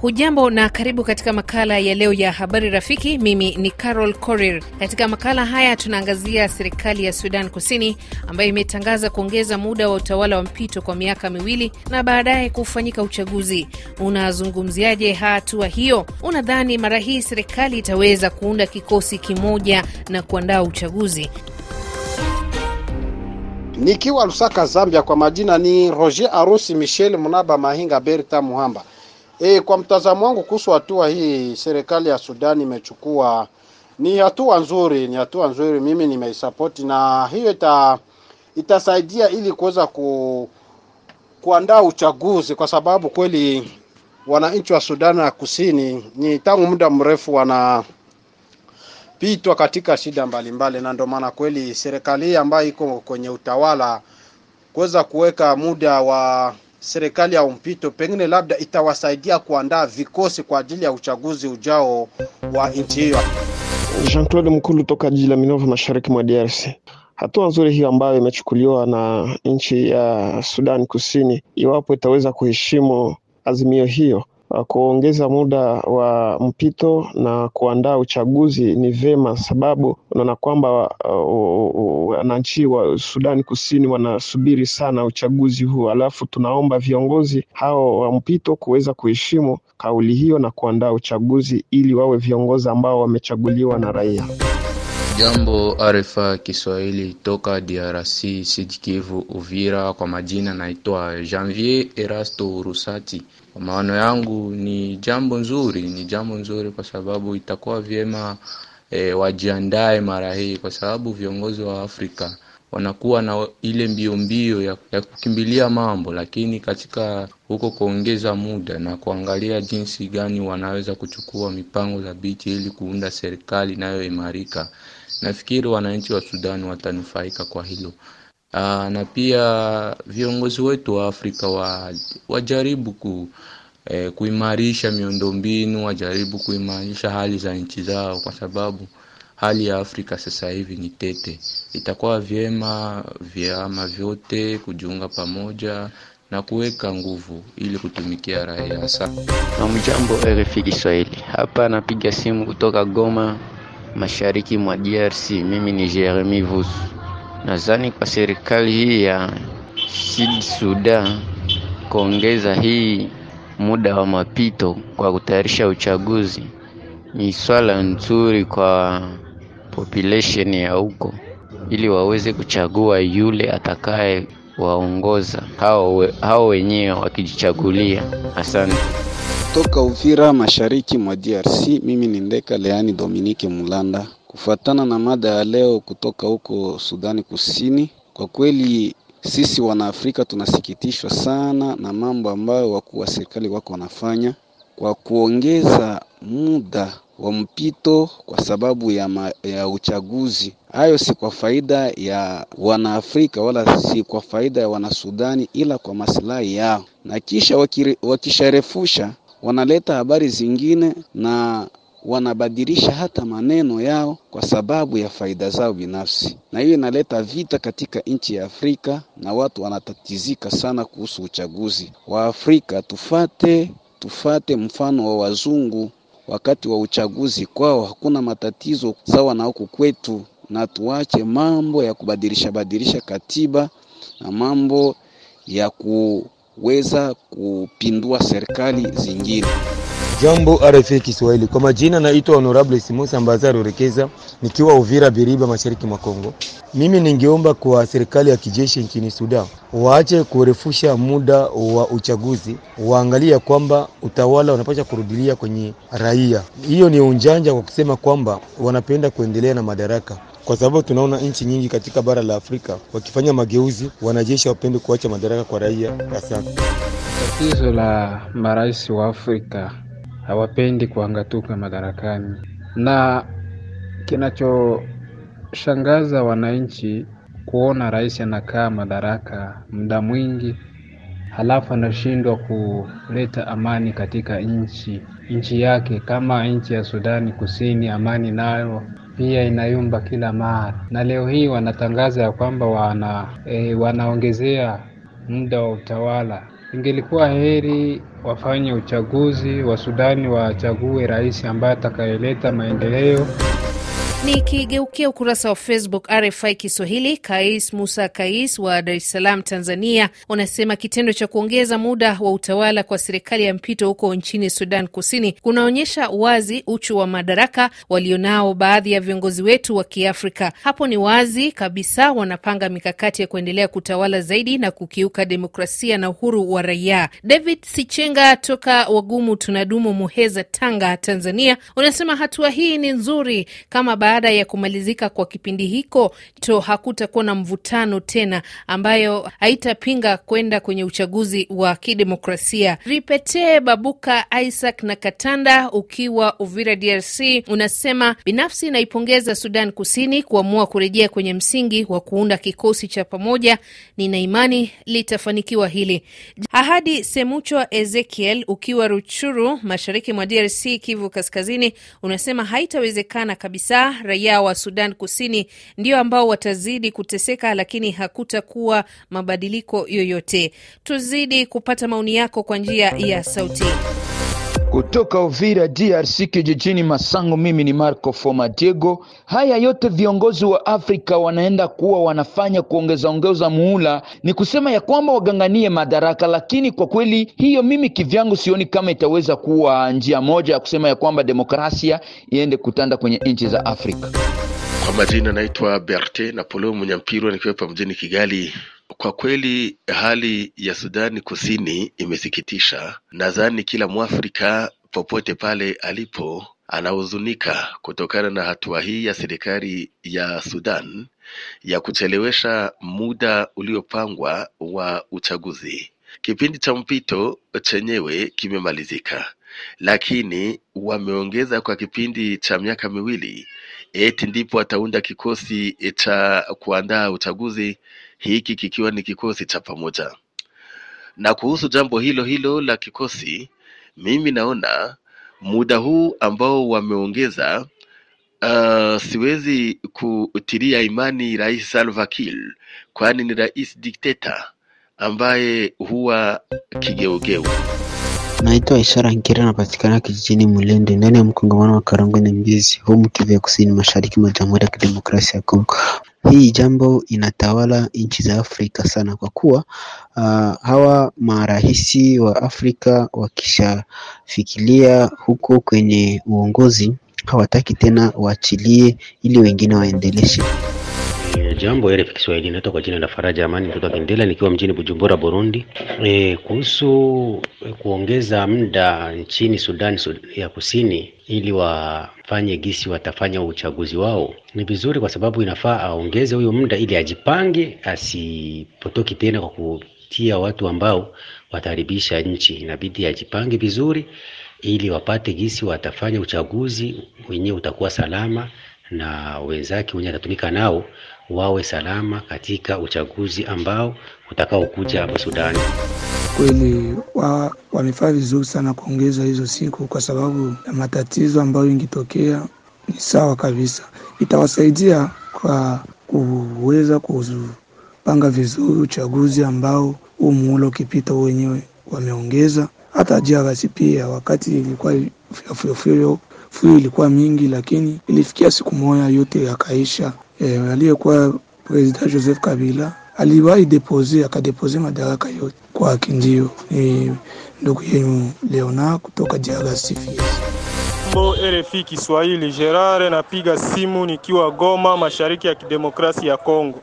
Hujambo na karibu katika makala ya leo ya habari rafiki. Mimi ni Carol Korir. Katika makala haya tunaangazia serikali ya Sudan Kusini ambayo imetangaza kuongeza muda wa utawala wa mpito kwa miaka miwili na baadaye kufanyika uchaguzi. Unazungumziaje hatua hiyo? Unadhani mara hii serikali itaweza kuunda kikosi kimoja na kuandaa uchaguzi? Nikiwa Lusaka, Zambia, kwa majina ni Roger Arusi Michel Munaba Mahinga Berta Muhamba. E, kwa mtazamo wangu kuhusu hatua hii serikali ya Sudani imechukua ni hatua nzuri, ni hatua nzuri, mimi nimeisapoti, na hiyo ita, itasaidia ili kuweza ku, kuandaa uchaguzi, kwa sababu kweli wananchi wa Sudani ya Kusini ni tangu muda mrefu wanapitwa katika shida mbalimbali, na ndio maana kweli serikali hii ambayo iko kwenye utawala kuweza kuweka muda wa serikali ya mpito pengine labda itawasaidia kuandaa vikosi kwa ajili ya uchaguzi ujao wa nchi hiyo. Jean Claude Mkulu toka jiji la Minova, mashariki mwa DRC. Hatua nzuri hiyo ambayo imechukuliwa na nchi ya Sudan Kusini, iwapo itaweza kuheshimu azimio hiyo kuongeza muda wa mpito na kuandaa uchaguzi ni vema, sababu unaona kwamba wananchi uh, uh, wa Sudani Kusini wanasubiri sana uchaguzi huu. Alafu tunaomba viongozi hao wa mpito kuweza kuheshimu kauli hiyo na kuandaa uchaguzi ili wawe viongozi ambao wamechaguliwa na raia. Jambo RFA Kiswahili toka DRC Sud Kivu Uvira. Kwa majina naitwa Janvier Erasto Urusati. Kwa maono yangu ni jambo nzuri, ni jambo nzuri kwa sababu itakuwa vyema e, wajiandae mara hii, kwa sababu viongozi wa Afrika wanakuwa na ile mbio mbio ya, ya kukimbilia mambo, lakini katika huko kuongeza muda na kuangalia jinsi gani wanaweza kuchukua mipango thabiti ili kuunda serikali inayoimarika nafikiri wananchi wa Sudani watanufaika kwa hilo. Aa, na pia viongozi wetu wa Afrika wa, wajaribu ku, eh, kuimarisha miundombinu, wajaribu kuimarisha hali za nchi zao, kwa sababu hali ya Afrika sasa hivi ni tete. Itakuwa vyema vyama vyote kujiunga pamoja na kuweka nguvu ili kutumikia raia. Asante. Hamjambo RFI Kiswahili, hapa napiga simu kutoka Goma mashariki mwa DRC. Mimi ni Jeremy Vusu. Nadhani kwa serikali hii ya Sud Sudan kuongeza hii muda wa mapito kwa kutayarisha uchaguzi ni swala nzuri kwa population ya huko, ili waweze kuchagua yule atakaye waongoza hao, wenyewe wakijichagulia. Asante. Toka Uvira mashariki mwa DRC, mimi ni Ndeka Leani Dominike Mulanda. Kufuatana na mada ya leo kutoka huko Sudani Kusini, kwa kweli sisi wanaafrika tunasikitishwa sana na mambo ambayo wakuu wa serikali wako wanafanya kwa kuongeza muda wa mpito kwa sababu ya, ma, ya uchaguzi. Hayo si kwa faida ya wanaafrika wala si kwa faida ya wanasudani, ila kwa masilahi yao, na kisha wakisharefusha wanaleta habari zingine na wanabadilisha hata maneno yao kwa sababu ya faida zao binafsi, na hiyo inaleta vita katika nchi ya Afrika na watu wanatatizika sana kuhusu uchaguzi wa Afrika. Tufate, tufate mfano wa wazungu wakati wa uchaguzi, kwao hakuna matatizo sawa na huku kwetu, na tuache mambo ya kubadilisha badilisha katiba na mambo ya kuweza kupindua serikali zingine. Jambo RFI Kiswahili, kwa majina naitwa Honorable Simosi Mbazaro Rekeza, nikiwa Uvira Biriba, mashariki mwa Kongo. Mimi ningeomba kwa serikali ya kijeshi nchini Sudan waache kurefusha muda wa uchaguzi, waangalia kwamba utawala unapasha kurudilia kwenye raia. Hiyo ni unjanja kwa kusema kwamba wanapenda kuendelea na madaraka kwa sababu tunaona nchi nyingi katika bara la Afrika wakifanya mageuzi, wanajeshi wapende kuacha madaraka kwa raia. Asante. Tatizo la marais wa Afrika hawapendi kuangatuka madarakani, na kinachoshangaza wananchi kuona rais anakaa madaraka muda mwingi, halafu anashindwa kuleta amani katika nchi nchi yake, kama nchi ya Sudani Kusini, amani nayo pia inayumba kila mara, na leo hii wanatangaza ya kwamba wana e, wanaongezea muda wa utawala. Ingelikuwa heri wafanye uchaguzi wa Sudani, wachague rais ambaye atakayeleta maendeleo. Nikigeukia ukurasa wa Facebook RFI Kiswahili, Kais Musa Kais wa Dar es Salaam, Tanzania, unasema kitendo cha kuongeza muda wa utawala kwa serikali ya mpito huko nchini Sudan Kusini kunaonyesha wazi uchu wa madaraka walionao baadhi ya viongozi wetu wa Kiafrika. Hapo ni wazi kabisa wanapanga mikakati ya kuendelea kutawala zaidi na kukiuka demokrasia na uhuru wa raia. David Sichenga toka Wagumu Tunadumu, Muheza, Tanga, Tanzania, unasema hatua hii ni nzuri kama baada ya kumalizika kwa kipindi hiko to hakutakuwa na mvutano tena, ambayo haitapinga kwenda kwenye uchaguzi wa kidemokrasia. Ripete Babuka Isaac na Katanda ukiwa Uvira, DRC, unasema binafsi naipongeza Sudan Kusini kuamua kurejea kwenye msingi wa kuunda kikosi cha pamoja. Nina imani litafanikiwa hili. Ahadi Semucho Ezekiel ukiwa Ruchuru, mashariki mwa DRC, Kivu Kaskazini, unasema haitawezekana kabisa raia wa Sudan Kusini ndio ambao watazidi kuteseka, lakini hakutakuwa mabadiliko yoyote. Tuzidi kupata maoni yako kwa njia ya sauti. Kutoka Uvira DRC kijijini Masango, mimi ni Marco Foma Diego. Haya yote viongozi wa Afrika wanaenda kuwa wanafanya kuongeza ongeza muhula, ni kusema ya kwamba waganganie madaraka, lakini kwa kweli hiyo mimi kivyangu sioni kama itaweza kuwa njia moja ya kusema ya kwamba demokrasia iende kutanda kwenye nchi za Afrika. Kwa majina naitwa Berte Napoleo Munyampirwa nikiwa hapa mjini Kigali. Kwa kweli hali ya Sudani Kusini imesikitisha. Nadhani kila Mwafrika popote pale alipo anahuzunika kutokana na hatua hii ya serikali ya Sudan ya kuchelewesha muda uliopangwa wa uchaguzi. Kipindi cha mpito chenyewe kimemalizika, lakini wameongeza kwa kipindi cha miaka miwili, eti ndipo ataunda kikosi cha kuandaa uchaguzi hiki kikiwa ni kikosi cha pamoja. Na kuhusu jambo hilo hilo la kikosi, mimi naona muda huu ambao wameongeza, uh, siwezi kutilia imani Rais Salva Kiir, kwani ni rais dikteta ambaye huwa kigeugeu. Naitwa Ishara Nkira, napatikana kijijini Mulende ndani ya mkongamano wa Karangwe na Mbizi, humu Kivu ya Kusini, mashariki mwa Jamhuri ya Kidemokrasia ya Kongo. Hii jambo inatawala nchi za Afrika sana kwa kuwa uh, hawa marahisi wa Afrika wakishafikilia huko kwenye uongozi hawataki tena waachilie ili wengine waendeleshe. Jambo RFI Kiswahili, naitwa kwa jina la Faraja Amani mtoto wa Kendela nikiwa mjini Bujumbura, Burundi. E, kuhusu kuongeza muda nchini Sudan ya Kusini ili wafanye gisi watafanya uchaguzi wao, ni vizuri kwa sababu inafaa aongeze huyo muda ili ajipange, asipotoki tena kwa kutia watu ambao wataharibisha nchi. Inabidi ajipange vizuri ili wapate gisi watafanya uchaguzi wenyewe utakuwa salama na wenzake wenye atatumika nao wawe salama katika uchaguzi ambao utakaokuja hapo Sudani. Kweli wa, wamefanya vizuri sana kuongeza hizo siku, kwa sababu ya matatizo ambayo ingetokea ni sawa kabisa, itawasaidia kwa kuweza kupanga vizuri uchaguzi ambao huu muhula ukipita wenyewe wameongeza. Hata jia basi pia wakati ilikuwa fuyo fuyo ilikuwa mingi, lakini ilifikia siku moja yote yakaisha. E, aliyekuwa President Joseph Kabila aliwahi depose akadepose madaraka yote kwa kindio. Ni ndugu yenu Leona kutoka DRC. Mbo RFI Kiswahili, Gerard napiga simu nikiwa Goma, mashariki ya kidemokrasia ya Kongo.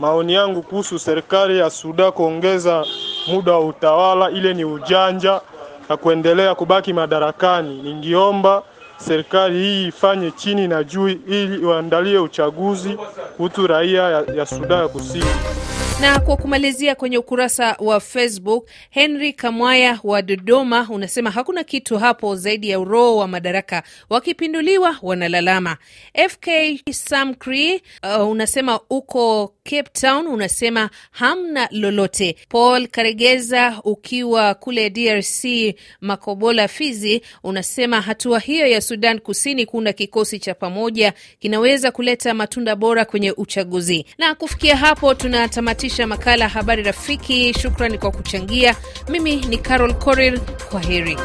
Maoni yangu kuhusu serikali ya Suda kuongeza muda wa utawala, ile ni ujanja na kuendelea kubaki madarakani. Ningiomba serikali hii ifanye chini na juu ili iandalie uchaguzi kuhusu raia ya, ya Sudan ya Kusini. Na kwa kumalizia kwenye ukurasa wa Facebook, Henry Kamwaya wa Dodoma unasema hakuna kitu hapo zaidi ya uroho wa madaraka, wakipinduliwa wanalalama. FK Samcree uh, unasema uko Cape Town unasema hamna lolote. Paul Karegeza ukiwa kule DRC Makobola, Fizi, unasema hatua hiyo ya Sudan Kusini kuunda kikosi cha pamoja kinaweza kuleta matunda bora kwenye uchaguzi. Na kufikia hapo tunatamatisha makala Habari Rafiki. Shukrani kwa kuchangia. Mimi ni Carol Korir, kwa heri.